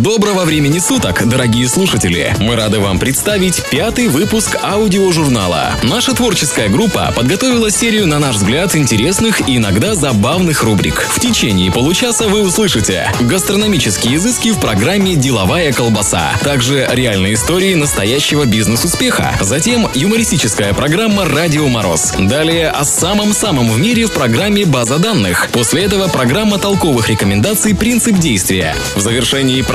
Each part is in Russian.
Доброго времени суток, дорогие слушатели! Мы рады вам представить пятый выпуск аудиожурнала. Наша творческая группа подготовила серию, на наш взгляд, интересных и иногда забавных рубрик. В течение получаса вы услышите гастрономические изыски в программе «Деловая колбаса», также реальные истории настоящего бизнес-успеха, затем юмористическая программа «Радио Мороз», далее о самом-самом в мире в программе «База данных», после этого программа толковых рекомендаций «Принцип действия». В завершении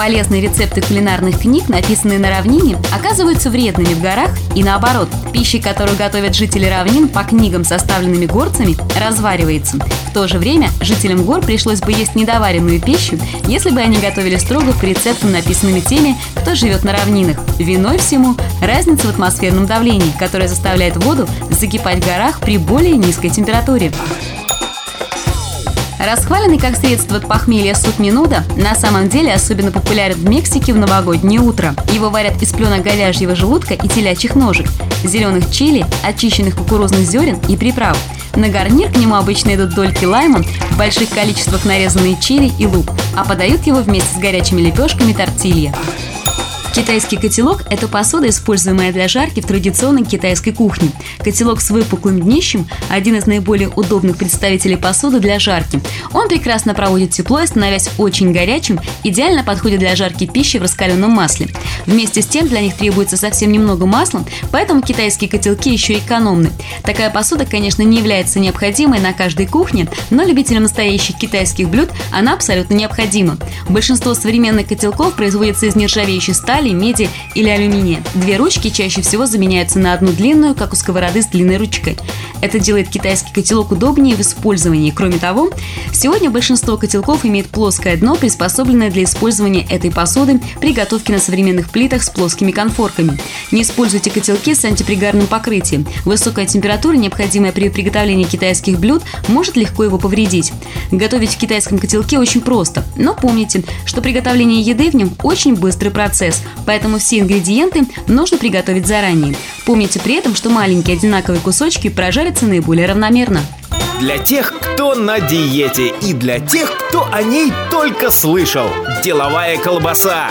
Полезные рецепты кулинарных книг, написанные на равнине, оказываются вредными в горах и наоборот. Пища, которую готовят жители равнин по книгам, составленными горцами, разваривается. В то же время жителям гор пришлось бы есть недоваренную пищу, если бы они готовили строго по рецептам, написанными теми, кто живет на равнинах. Виной всему разница в атмосферном давлении, которое заставляет воду закипать в горах при более низкой температуре. Расхваленный как средство от похмелья суп минуда на самом деле особенно популярен в Мексике в новогоднее утро. Его варят из пленок говяжьего желудка и телячьих ножек, зеленых чили, очищенных кукурузных зерен и приправ. На гарнир к нему обычно идут дольки лайма, в больших количествах нарезанные чили и лук, а подают его вместе с горячими лепешками тортилья. Китайский котелок – это посуда, используемая для жарки в традиционной китайской кухне. Котелок с выпуклым днищем – один из наиболее удобных представителей посуды для жарки. Он прекрасно проводит тепло и, становясь очень горячим, идеально подходит для жарки пищи в раскаленном масле. Вместе с тем для них требуется совсем немного масла, поэтому китайские котелки еще экономны. Такая посуда, конечно, не является необходимой на каждой кухне, но любителям настоящих китайских блюд она абсолютно необходима. Большинство современных котелков производится из нержавеющей стали, стали, меди или алюминия. Две ручки чаще всего заменяются на одну длинную, как у сковороды с длинной ручкой. Это делает китайский котелок удобнее в использовании. Кроме того, сегодня большинство котелков имеет плоское дно, приспособленное для использования этой посуды при готовке на современных плитах с плоскими конфорками. Не используйте котелки с антипригарным покрытием. Высокая температура, необходимая при приготовлении китайских блюд, может легко его повредить. Готовить в китайском котелке очень просто, но помните, что приготовление еды в нем очень быстрый процесс, поэтому все ингредиенты нужно приготовить заранее. Помните при этом, что маленькие одинаковые кусочки прожарятся наиболее равномерно. Для тех, кто на диете и для тех, кто о ней только слышал. Деловая колбаса.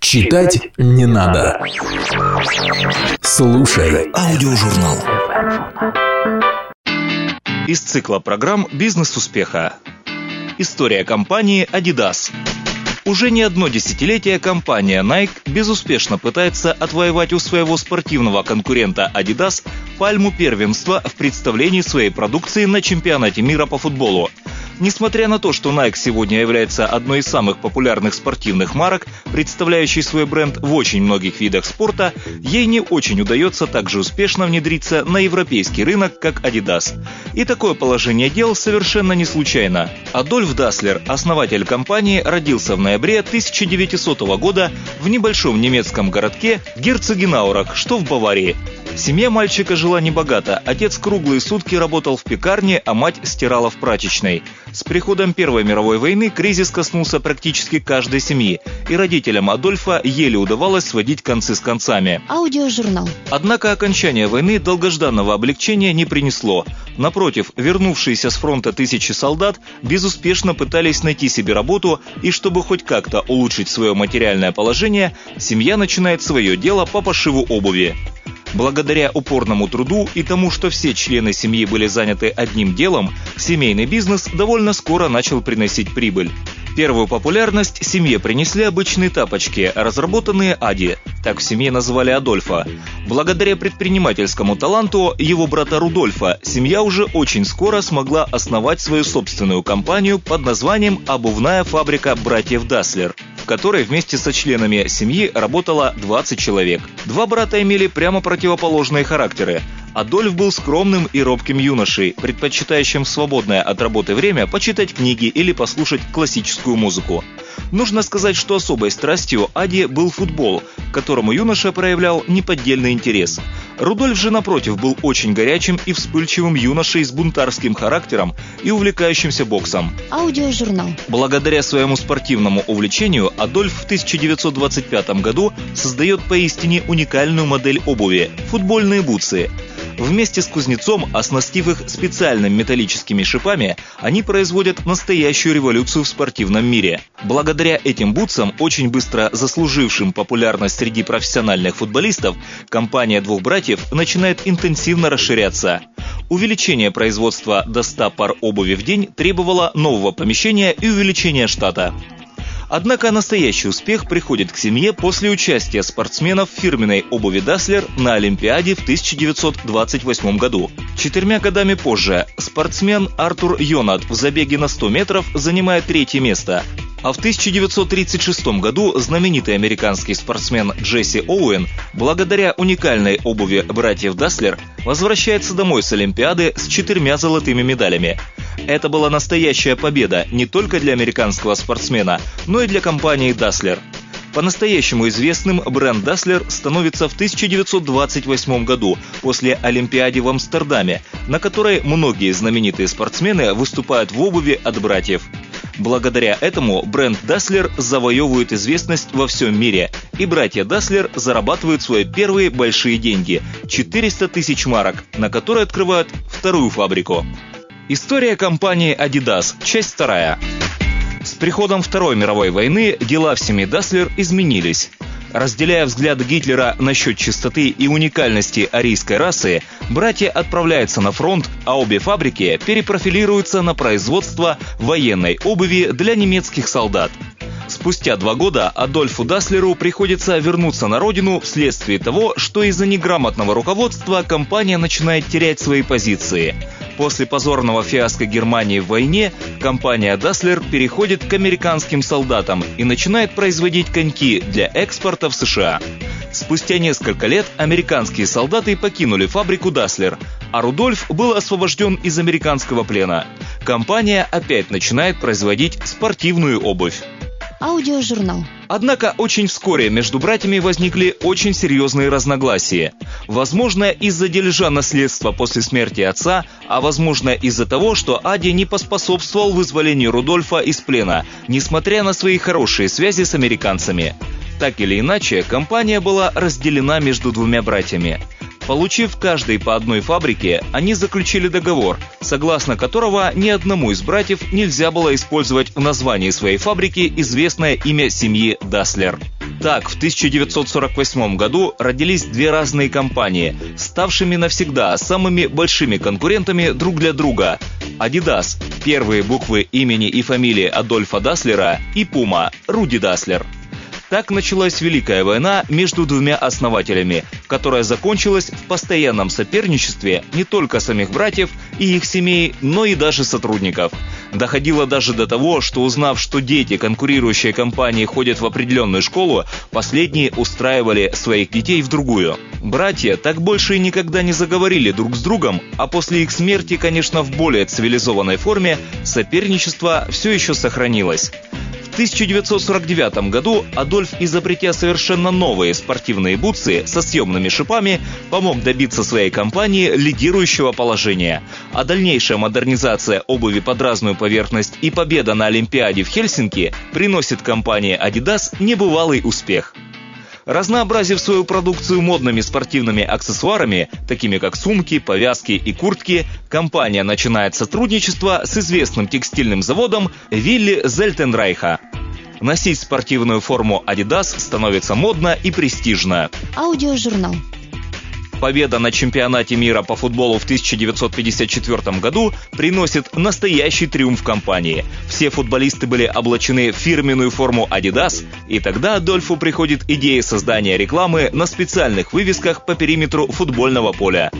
Читать не надо. Слушай аудиожурнал. Из цикла программ «Бизнес успеха». История компании Adidas. Уже не одно десятилетие компания Nike безуспешно пытается отвоевать у своего спортивного конкурента Adidas пальму первенства в представлении своей продукции на чемпионате мира по футболу. Несмотря на то, что Nike сегодня является одной из самых популярных спортивных марок, представляющей свой бренд в очень многих видах спорта, ей не очень удается так же успешно внедриться на европейский рынок, как Adidas. И такое положение дел совершенно не случайно. Адольф Даслер, основатель компании, родился в ноябре 1900 года в небольшом немецком городке Герцогенаурах, что в Баварии. Семья мальчика жила небогато. Отец круглые сутки работал в пекарне, а мать стирала в прачечной. С приходом Первой мировой войны кризис коснулся практически каждой семьи, и родителям Адольфа еле удавалось сводить концы с концами. Аудиожурнал. Однако окончание войны долгожданного облегчения не принесло. Напротив, вернувшиеся с фронта тысячи солдат безуспешно пытались найти себе работу, и чтобы хоть как-то улучшить свое материальное положение, семья начинает свое дело по пошиву обуви. Благодаря упорному труду и тому, что все члены семьи были заняты одним делом, семейный бизнес довольно скоро начал приносить прибыль. Первую популярность семье принесли обычные тапочки, разработанные Ади. Так в семье называли Адольфа. Благодаря предпринимательскому таланту его брата Рудольфа, семья уже очень скоро смогла основать свою собственную компанию под названием «Обувная фабрика братьев Даслер» в которой вместе со членами семьи работало 20 человек. Два брата имели прямо противоположные характеры. Адольф был скромным и робким юношей, предпочитающим свободное от работы время почитать книги или послушать классическую музыку. Нужно сказать, что особой страстью Ади был футбол, к которому юноша проявлял неподдельный интерес. Рудольф же, напротив, был очень горячим и вспыльчивым юношей с бунтарским характером и увлекающимся боксом. Аудиожурнал. Благодаря своему спортивному увлечению Адольф в 1925 году создает поистине уникальную модель обуви – футбольные бутсы. Вместе с кузнецом, оснастив их специальными металлическими шипами, они производят настоящую революцию в спортивном мире. Благодаря этим бутсам, очень быстро заслужившим популярность среди профессиональных футболистов, компания двух братьев начинает интенсивно расширяться. Увеличение производства до 100 пар обуви в день требовало нового помещения и увеличения штата. Однако настоящий успех приходит к семье после участия спортсменов в фирменной обуви Даслер на Олимпиаде в 1928 году. Четырьмя годами позже спортсмен Артур Йонат в забеге на 100 метров занимает третье место, а в 1936 году знаменитый американский спортсмен Джесси Оуэн, благодаря уникальной обуви братьев Даслер, возвращается домой с Олимпиады с четырьмя золотыми медалями. Это была настоящая победа не только для американского спортсмена, но и для компании Даслер. По-настоящему известным бренд Даслер становится в 1928 году после Олимпиады в Амстердаме, на которой многие знаменитые спортсмены выступают в обуви от братьев. Благодаря этому бренд Даслер завоевывает известность во всем мире, и братья Даслер зарабатывают свои первые большие деньги – 400 тысяч марок, на которые открывают вторую фабрику. История компании Adidas, часть вторая. С приходом Второй мировой войны дела в семье Даслер изменились. Разделяя взгляды Гитлера насчет чистоты и уникальности арийской расы, братья отправляются на фронт, а обе фабрики перепрофилируются на производство военной обуви для немецких солдат. Спустя два года Адольфу Даслеру приходится вернуться на родину вследствие того, что из-за неграмотного руководства компания начинает терять свои позиции. После позорного фиаско Германии в войне компания Dassler переходит к американским солдатам и начинает производить коньки для экспорта в США. Спустя несколько лет американские солдаты покинули фабрику Dassler, а Рудольф был освобожден из американского плена. Компания опять начинает производить спортивную обувь. Аудиожурнал. Однако очень вскоре между братьями возникли очень серьезные разногласия. Возможно, из-за дележа наследства после смерти отца, а возможно из-за того, что Ади не поспособствовал вызволению Рудольфа из плена, несмотря на свои хорошие связи с американцами. Так или иначе, компания была разделена между двумя братьями. Получив каждый по одной фабрике, они заключили договор, согласно которого ни одному из братьев нельзя было использовать в названии своей фабрики известное имя семьи Даслер. Так, в 1948 году родились две разные компании, ставшими навсегда самыми большими конкурентами друг для друга. Adidas – первые буквы имени и фамилии Адольфа Даслера и Puma – Руди Даслер. Так началась Великая война между двумя основателями, которая закончилась в постоянном соперничестве не только самих братьев и их семей, но и даже сотрудников. Доходило даже до того, что узнав, что дети конкурирующей компании ходят в определенную школу, последние устраивали своих детей в другую. Братья так больше и никогда не заговорили друг с другом, а после их смерти, конечно, в более цивилизованной форме, соперничество все еще сохранилось. В 1949 году Адольф, изобретя совершенно новые спортивные бутсы со съемными шипами, помог добиться своей компании лидирующего положения. А дальнейшая модернизация обуви под разную поверхность и победа на Олимпиаде в Хельсинки приносит компании Adidas небывалый успех. Разнообразив свою продукцию модными спортивными аксессуарами, такими как сумки, повязки и куртки, компания начинает сотрудничество с известным текстильным заводом Вилли Зельтенрайха. Носить спортивную форму Adidas становится модно и престижно. Аудиожурнал победа на чемпионате мира по футболу в 1954 году приносит настоящий триумф компании. Все футболисты были облачены в фирменную форму Adidas, и тогда Адольфу приходит идея создания рекламы на специальных вывесках по периметру футбольного поля.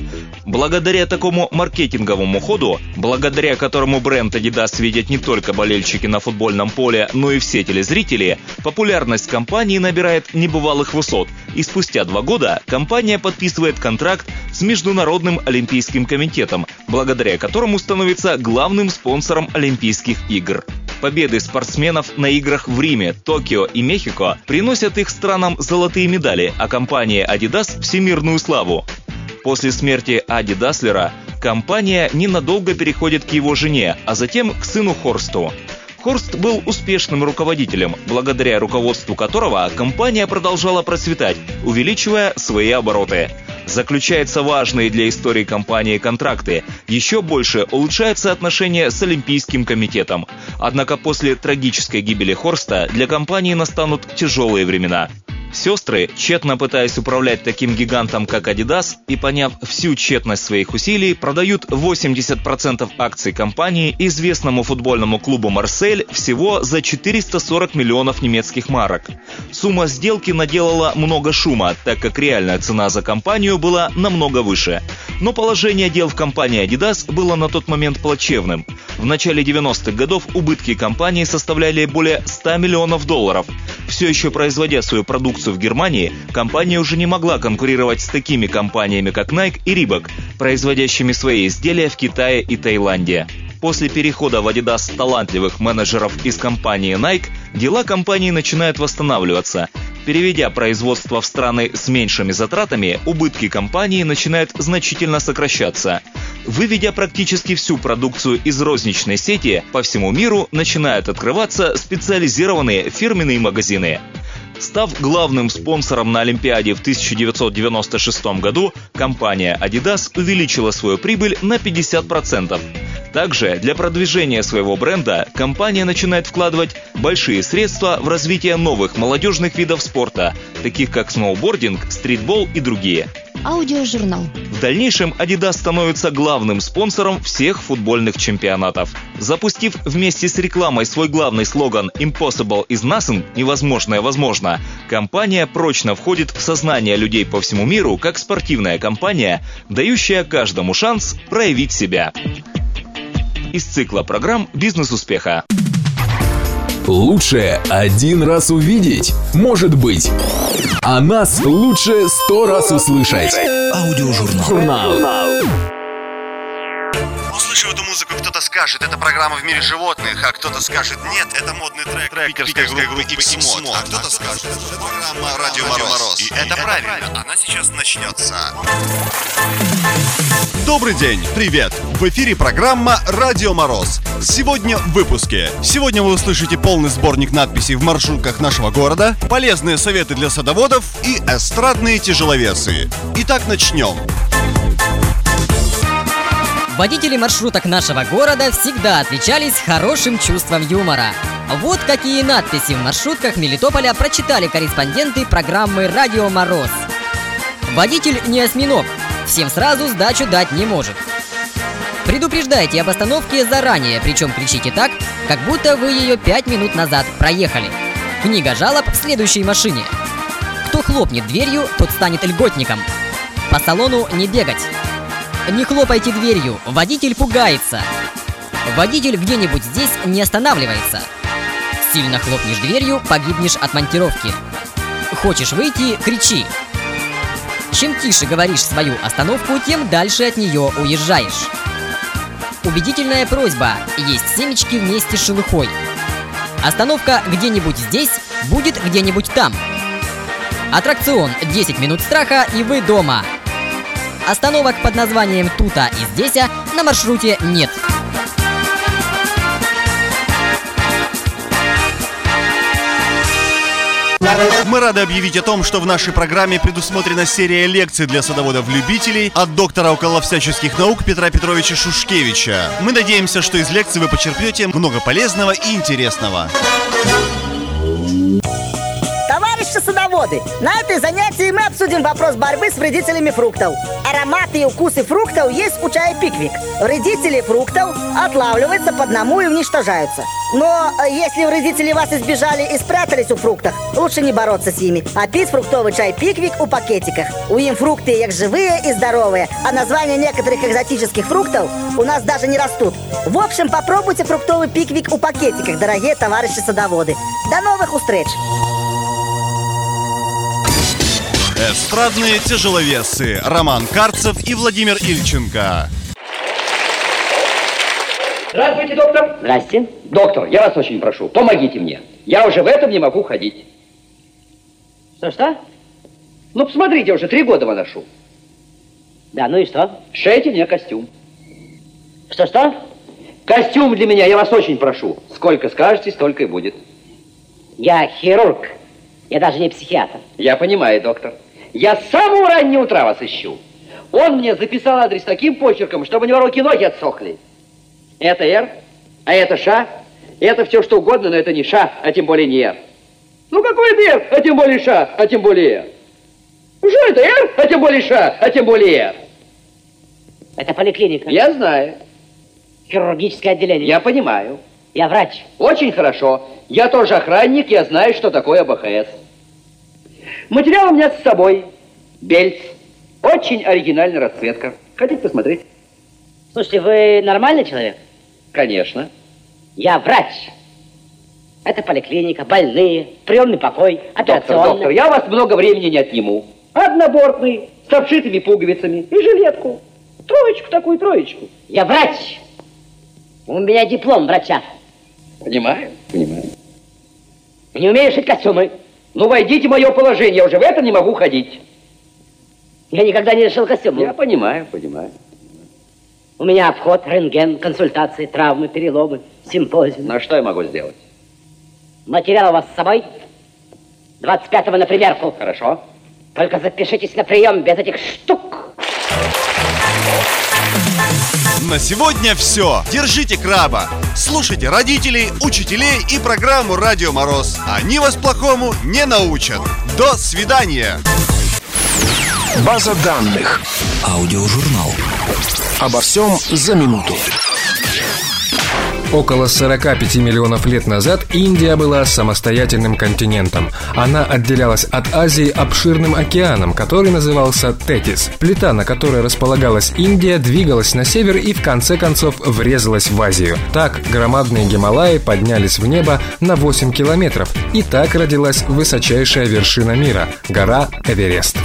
Благодаря такому маркетинговому ходу, благодаря которому бренд Adidas видят не только болельщики на футбольном поле, но и все телезрители, популярность компании набирает небывалых высот, и спустя два года компания подписывает контракт контракт с Международным Олимпийским комитетом, благодаря которому становится главным спонсором Олимпийских игр. Победы спортсменов на играх в Риме, Токио и Мехико приносят их странам золотые медали, а компания Adidas – всемирную славу. После смерти Ади Даслера компания ненадолго переходит к его жене, а затем к сыну Хорсту. Хорст был успешным руководителем, благодаря руководству которого компания продолжала процветать, увеличивая свои обороты. Заключаются важные для истории компании контракты. Еще больше улучшается отношение с Олимпийским комитетом. Однако после трагической гибели Хорста для компании настанут тяжелые времена. Сестры, тщетно пытаясь управлять таким гигантом, как Adidas, и поняв всю тщетность своих усилий, продают 80% акций компании известному футбольному клубу «Марсель» всего за 440 миллионов немецких марок. Сумма сделки наделала много шума, так как реальная цена за компанию была намного выше. Но положение дел в компании Adidas было на тот момент плачевным. В начале 90-х годов убытки компании составляли более 100 миллионов долларов. Все еще производя свою продукцию в Германии, компания уже не могла конкурировать с такими компаниями, как Nike и Reebok, производящими свои изделия в Китае и Таиланде. После перехода в Adidas талантливых менеджеров из компании Nike, дела компании начинают восстанавливаться. Переведя производство в страны с меньшими затратами, убытки компании начинают значительно сокращаться. Выведя практически всю продукцию из розничной сети, по всему миру начинают открываться специализированные фирменные магазины. Став главным спонсором на Олимпиаде в 1996 году, компания Adidas увеличила свою прибыль на 50%. Также для продвижения своего бренда компания начинает вкладывать большие средства в развитие новых молодежных видов спорта, таких как сноубординг, стритбол и другие. Аудиожурнал. В дальнейшем Adidas становится главным спонсором всех футбольных чемпионатов. Запустив вместе с рекламой свой главный слоган «Impossible is nothing» – «Невозможное возможно», компания прочно входит в сознание людей по всему миру как спортивная компания, дающая каждому шанс проявить себя из цикла программ «Бизнес успеха». Лучше один раз увидеть, может быть. А нас лучше сто раз услышать. Аудиожурнал. Журнал. Услышу эту музыку, кто-то скажет, это программа в мире животных, а кто-то скажет, нет, это модный трек, трек питерской, питерской группы X-Mod, а кто-то скажет, это программа Радио Мороз. И это правильно, она сейчас начнется. Добрый день, привет! В эфире программа «Радио Мороз». Сегодня в выпуске. Сегодня вы услышите полный сборник надписей в маршрутках нашего города, полезные советы для садоводов и эстрадные тяжеловесы. Итак, начнем. Водители маршруток нашего города всегда отличались хорошим чувством юмора. Вот какие надписи в маршрутках Мелитополя прочитали корреспонденты программы «Радио Мороз». Водитель не осьминог, всем сразу сдачу дать не может. Предупреждайте об остановке заранее, причем кричите так, как будто вы ее пять минут назад проехали. Книга жалоб в следующей машине. Кто хлопнет дверью, тот станет льготником. По салону не бегать. Не хлопайте дверью, водитель пугается. Водитель где-нибудь здесь не останавливается. Сильно хлопнешь дверью, погибнешь от монтировки. Хочешь выйти, кричи. Чем тише говоришь свою остановку, тем дальше от нее уезжаешь. Убедительная просьба – есть семечки вместе с шелухой. Остановка где-нибудь здесь будет где-нибудь там. Аттракцион 10 минут страха и вы дома. Остановок под названием Тута и Здеся на маршруте нет. Мы рады объявить о том, что в нашей программе предусмотрена серия лекций для садоводов-любителей от доктора около всяческих наук Петра Петровича Шушкевича. Мы надеемся, что из лекций вы почерпнете много полезного и интересного. Садоводы, на этой занятии мы обсудим вопрос борьбы с вредителями фруктов. Ароматы и укусы фруктов есть у чая пиквик. Вредители фруктов отлавливаются по одному и уничтожаются. Но э, если вредители вас избежали и спрятались у фруктов, лучше не бороться с ними, а пить фруктовый чай пиквик у пакетиках. У им фрукты як живые и здоровые, а названия некоторых экзотических фруктов у нас даже не растут. В общем, попробуйте фруктовый пиквик у пакетиках, дорогие товарищи садоводы. До новых встреч! Эстрадные тяжеловесы Роман Карцев и Владимир Ильченко. Здравствуйте, доктор. Здрасте. Доктор, я вас очень прошу, помогите мне. Я уже в этом не могу ходить. Что-что? Ну, посмотрите, уже три года выношу. Да, ну и что? Шейте мне костюм. Что-что? Костюм для меня, я вас очень прошу. Сколько скажете, столько и будет. Я хирург. Я даже не психиатр. Я понимаю, доктор. Я с самого раннего утра вас ищу. Он мне записал адрес таким почерком, чтобы у него руки-ноги отсохли. Это «Р», а это «Ш». Это все что угодно, но это не «Ш», а тем более не «Р». Ну какой это «Р», а тем более «Ш», а тем более «Р». Ну что это «Р», а тем более «Ш», а тем более «Р». Это поликлиника. Я знаю. Хирургическое отделение. Я понимаю. Я врач. Очень хорошо. Я тоже охранник, я знаю, что такое БХС. Материал у меня с собой. Бельц. Очень оригинальная расцветка. Хотите посмотреть? Слушайте, вы нормальный человек? Конечно. Я врач. Это поликлиника, больные, приемный покой, операционный. Доктор, доктор, я вас много времени не отниму. Однобортный, с обшитыми пуговицами и жилетку. Троечку такую, троечку. Я врач. У меня диплом врача. Понимаю, понимаю. Не умею шить костюмы. Ну, войдите в мое положение, я уже в это не могу ходить. Я никогда не шил костюм. Я понимаю, понимаю. У меня обход, рентген, консультации, травмы, переломы, симпозиум. Ну, а что я могу сделать? Материал у вас с собой? 25-го на примерку. Хорошо. Только запишитесь на прием без этих штук. На сегодня все. Держите краба. Слушайте родителей, учителей и программу «Радио Мороз». Они вас плохому не научат. До свидания. База данных. Аудиожурнал. Обо всем за минуту. Около 45 миллионов лет назад Индия была самостоятельным континентом. Она отделялась от Азии обширным океаном, который назывался Тетис. Плита, на которой располагалась Индия, двигалась на север и в конце концов врезалась в Азию. Так громадные Гималаи поднялись в небо на 8 километров. И так родилась высочайшая вершина мира – гора Эверест.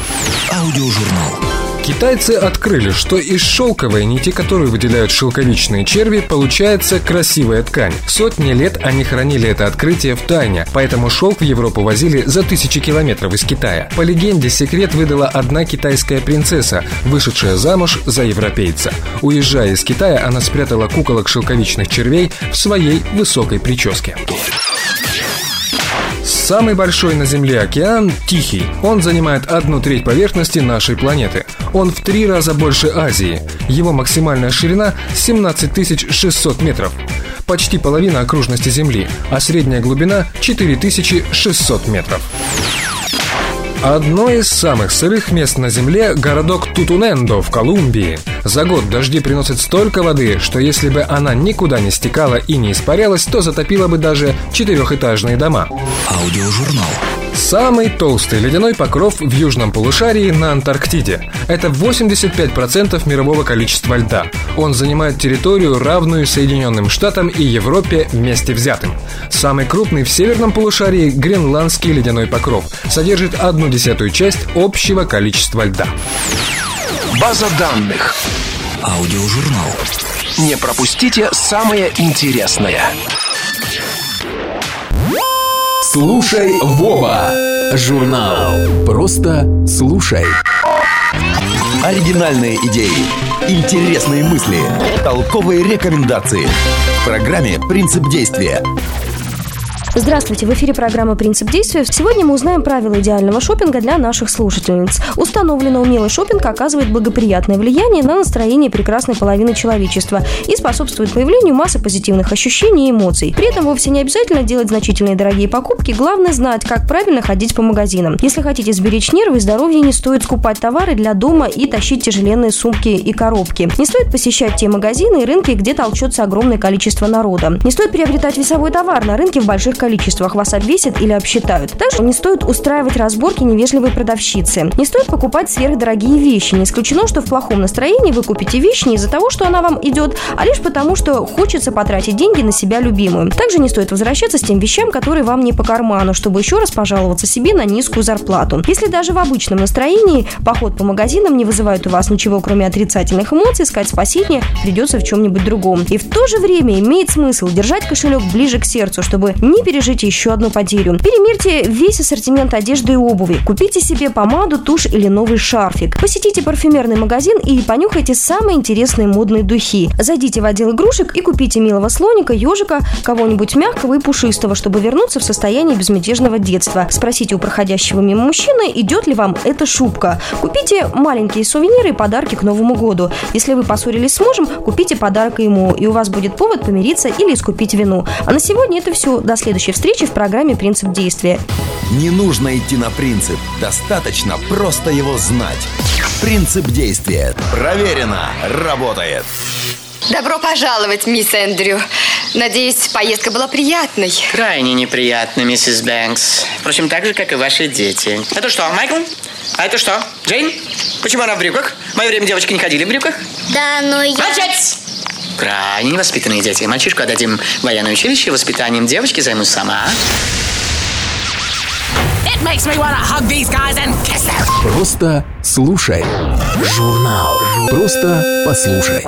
Аудиожурнал. Китайцы открыли, что из шелковой нити, которую выделяют шелковичные черви, получается красивая ткань. Сотни лет они хранили это открытие в тайне, поэтому шелк в Европу возили за тысячи километров из Китая. По легенде, секрет выдала одна китайская принцесса, вышедшая замуж за европейца. Уезжая из Китая, она спрятала куколок шелковичных червей в своей высокой прическе. Самый большой на Земле океан – Тихий. Он занимает одну треть поверхности нашей планеты. Он в три раза больше Азии. Его максимальная ширина – 17 600 метров. Почти половина окружности Земли, а средняя глубина – 4600 метров. Одно из самых сырых мест на Земле – городок Тутунендо в Колумбии. За год дожди приносят столько воды, что если бы она никуда не стекала и не испарялась, то затопила бы даже четырехэтажные дома. Аудиожурнал. Самый толстый ледяной покров в южном полушарии на Антарктиде. Это 85% мирового количества льда. Он занимает территорию, равную Соединенным Штатам и Европе вместе взятым. Самый крупный в северном полушарии – гренландский ледяной покров. Содержит одну десятую часть общего количества льда. База данных. Аудиожурнал. Не пропустите самое интересное. Слушай, Вова. Журнал. Просто слушай. Оригинальные идеи, интересные мысли, толковые рекомендации. В программе «Принцип действия». Здравствуйте, в эфире программа «Принцип действия». Сегодня мы узнаем правила идеального шопинга для наших слушательниц. Установлено, умелый шопинг оказывает благоприятное влияние на настроение прекрасной половины человечества и способствует появлению массы позитивных ощущений и эмоций. При этом вовсе не обязательно делать значительные дорогие покупки, главное знать, как правильно ходить по магазинам. Если хотите сберечь нервы и здоровье, не стоит скупать товары для дома и тащить тяжеленные сумки и коробки. Не стоит посещать те магазины и рынки, где толчется огромное количество народа. Не стоит приобретать весовой товар на рынке в больших количествах вас обвесят или обсчитают. Также не стоит устраивать разборки невежливой продавщицы. Не стоит покупать сверхдорогие вещи. Не исключено, что в плохом настроении вы купите вещь не из-за того, что она вам идет, а лишь потому, что хочется потратить деньги на себя любимую. Также не стоит возвращаться с тем вещам, которые вам не по карману, чтобы еще раз пожаловаться себе на низкую зарплату. Если даже в обычном настроении поход по магазинам не вызывает у вас ничего, кроме отрицательных эмоций, искать спасение придется в чем-нибудь другом. И в то же время имеет смысл держать кошелек ближе к сердцу, чтобы не переживать избежите еще одну потерю. Перемерьте весь ассортимент одежды и обуви. Купите себе помаду, тушь или новый шарфик. Посетите парфюмерный магазин и понюхайте самые интересные модные духи. Зайдите в отдел игрушек и купите милого слоника, ежика, кого-нибудь мягкого и пушистого, чтобы вернуться в состояние безмятежного детства. Спросите у проходящего мимо мужчины, идет ли вам эта шубка. Купите маленькие сувениры и подарки к Новому году. Если вы поссорились с мужем, купите подарок ему, и у вас будет повод помириться или искупить вину. А на сегодня это все. До следующей встречи в программе «Принцип действия». Не нужно идти на принцип, достаточно просто его знать. Принцип действия. Проверено. Работает. Добро пожаловать, мисс Эндрю. Надеюсь, поездка была приятной. Крайне неприятно, миссис Бэнкс. Впрочем, так же, как и ваши дети. Это что, Майкл? А это что, Джейн? Почему она в брюках? В мое время девочки не ходили в брюках. Да, но я... Молчать! Крайне невоспитанные дети. Мальчишку отдадим в военное училище, воспитанием девочки займусь сама. It makes me wanna hug these guys and kiss them. Просто слушай. Журнал. Просто послушай.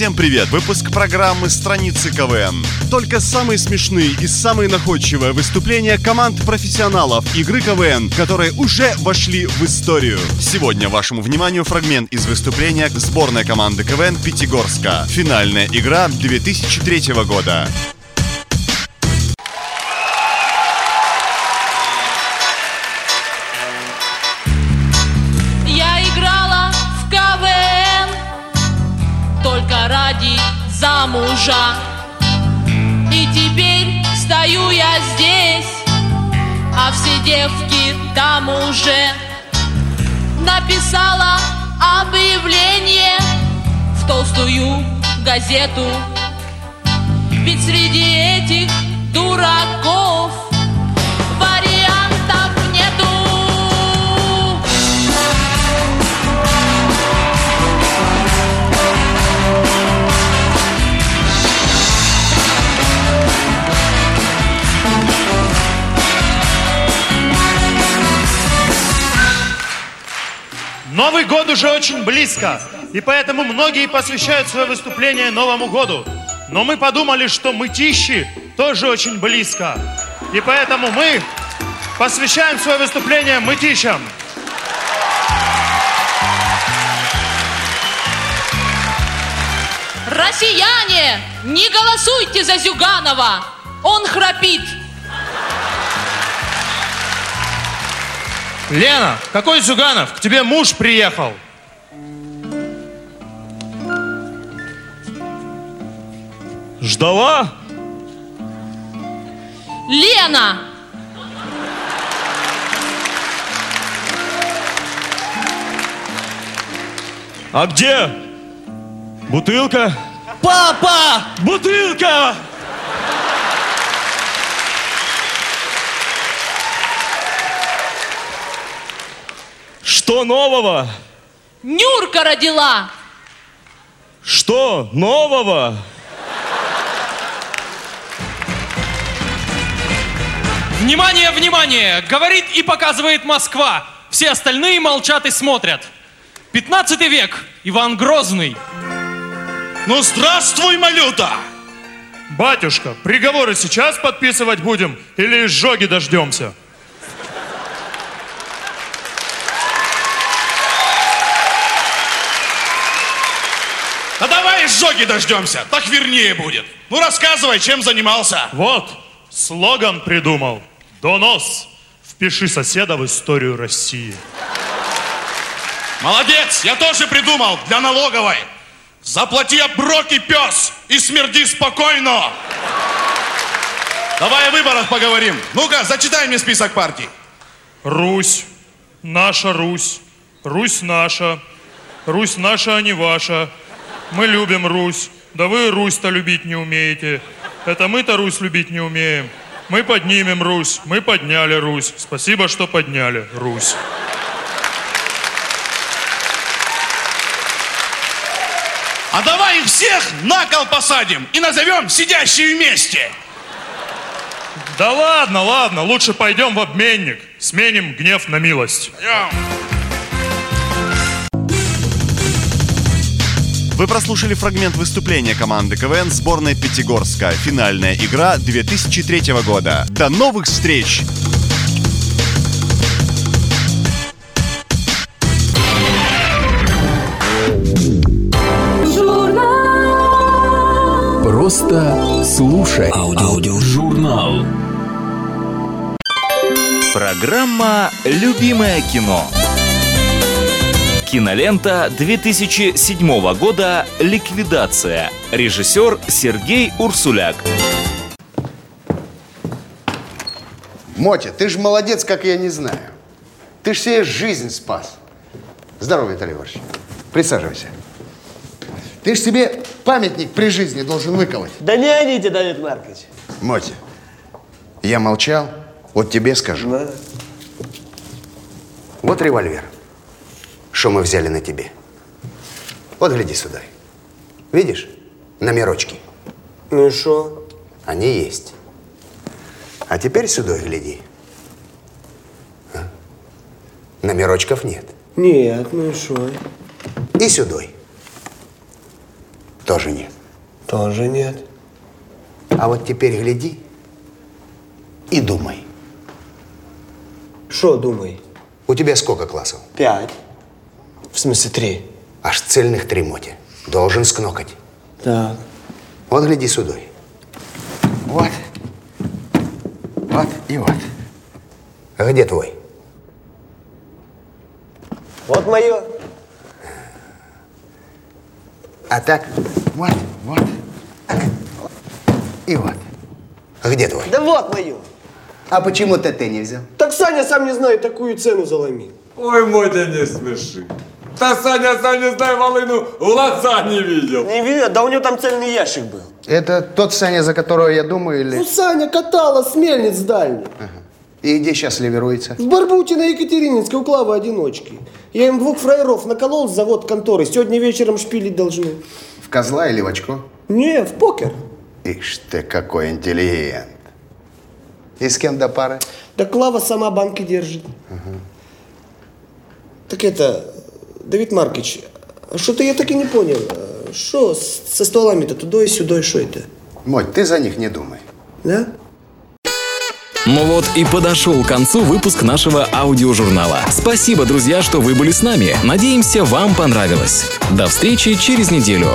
Всем привет! Выпуск программы «Страницы КВН». Только самые смешные и самые находчивые выступления команд профессионалов игры КВН, которые уже вошли в историю. Сегодня вашему вниманию фрагмент из выступления сборной команды КВН Пятигорска. Финальная игра 2003 года. Только ради замужа. И теперь стою я здесь, а все девки там уже. Написала объявление в толстую газету. Ведь среди этих дураков Новый год уже очень близко, и поэтому многие посвящают свое выступление Новому году. Но мы подумали, что мытищи тоже очень близко. И поэтому мы посвящаем свое выступление мытищам. Россияне, не голосуйте за Зюганова! Он храпит! Лена, какой Зюганов? К тебе муж приехал. Ждала? Лена! А где? Бутылка? Папа! Бутылка! Что нового? Нюрка родила! Что нового? Внимание, внимание! Говорит и показывает Москва. Все остальные молчат и смотрят. 15 век. Иван Грозный. Ну, здравствуй, малюта! Батюшка, приговоры сейчас подписывать будем или изжоги дождемся? А давай изжоги дождемся, так вернее будет. Ну рассказывай, чем занимался. Вот, слоган придумал. Донос. Впиши соседа в историю России. Молодец, я тоже придумал для налоговой. Заплати оброки, пес, и смерди спокойно. Давай о выборах поговорим. Ну-ка, зачитай мне список партий. Русь, наша Русь, Русь наша, Русь наша, а не ваша. Мы любим Русь, да вы Русь-то любить не умеете. Это мы-то Русь любить не умеем. Мы поднимем Русь, мы подняли Русь. Спасибо, что подняли Русь. А давай их всех на кол посадим и назовем сидящие вместе. Да ладно, ладно, лучше пойдем в обменник. Сменим гнев на милость. Вы прослушали фрагмент выступления команды КВН сборной Пятигорска. Финальная игра 2003 года. До новых встреч! Просто слушай. Аудиожурнал. Программа «Любимое кино». Кинолента 2007 года «Ликвидация». Режиссер Сергей Урсуляк. Мотя, ты же молодец, как я не знаю. Ты ж себе жизнь спас. Здорово, Виталий Егорович. Присаживайся. Ты ж себе памятник при жизни должен выколоть. Да не орите, Давид Маркович. Мотя, я молчал, вот тебе скажу. Да. Вот револьвер, что мы взяли на тебе. Вот гляди сюда. Видишь? Номерочки. Ну и что? Они есть. А теперь сюда гляди. А? Номерочков нет. Нет, ну и что? И сюда. Тоже нет. Тоже нет. А вот теперь гляди и думай. Что думай? У тебя сколько классов? Пять. В смысле три. Аж цельных три моти. Должен скнокать. Так. Вот гляди сюда. Вот. Вот и вот. А где твой? Вот мое. А так, вот, вот. И вот. А где твой? Да вот мое. А почему ты ты не взял? Так Саня сам не знаю, такую цену заломил. Ой, Мотя, не смеши. Та Саня сам не знаю, волыну в глаза не видел. Не видел? Да у него там цельный ящик был. Это тот Саня, за которого я думаю, или... Ну, Саня катала с мельниц дальних. И где сейчас ливеруется? В Барбуте на Екатерининской у Клавы одиночки. Я им двух фраеров наколол с завод конторы. Сегодня вечером шпилить должны. В козла или в очко? Не, в покер. Ишь ты, какой интеллигент. И с кем до пары? Да Клава сама банки держит. Так это, Давид Маркович, а что-то я так и не понял. Что со стволами-то туда и сюда, что это? Моть, ты за них не думай. Да? Ну вот и подошел к концу выпуск нашего аудиожурнала. Спасибо, друзья, что вы были с нами. Надеемся, вам понравилось. До встречи через неделю.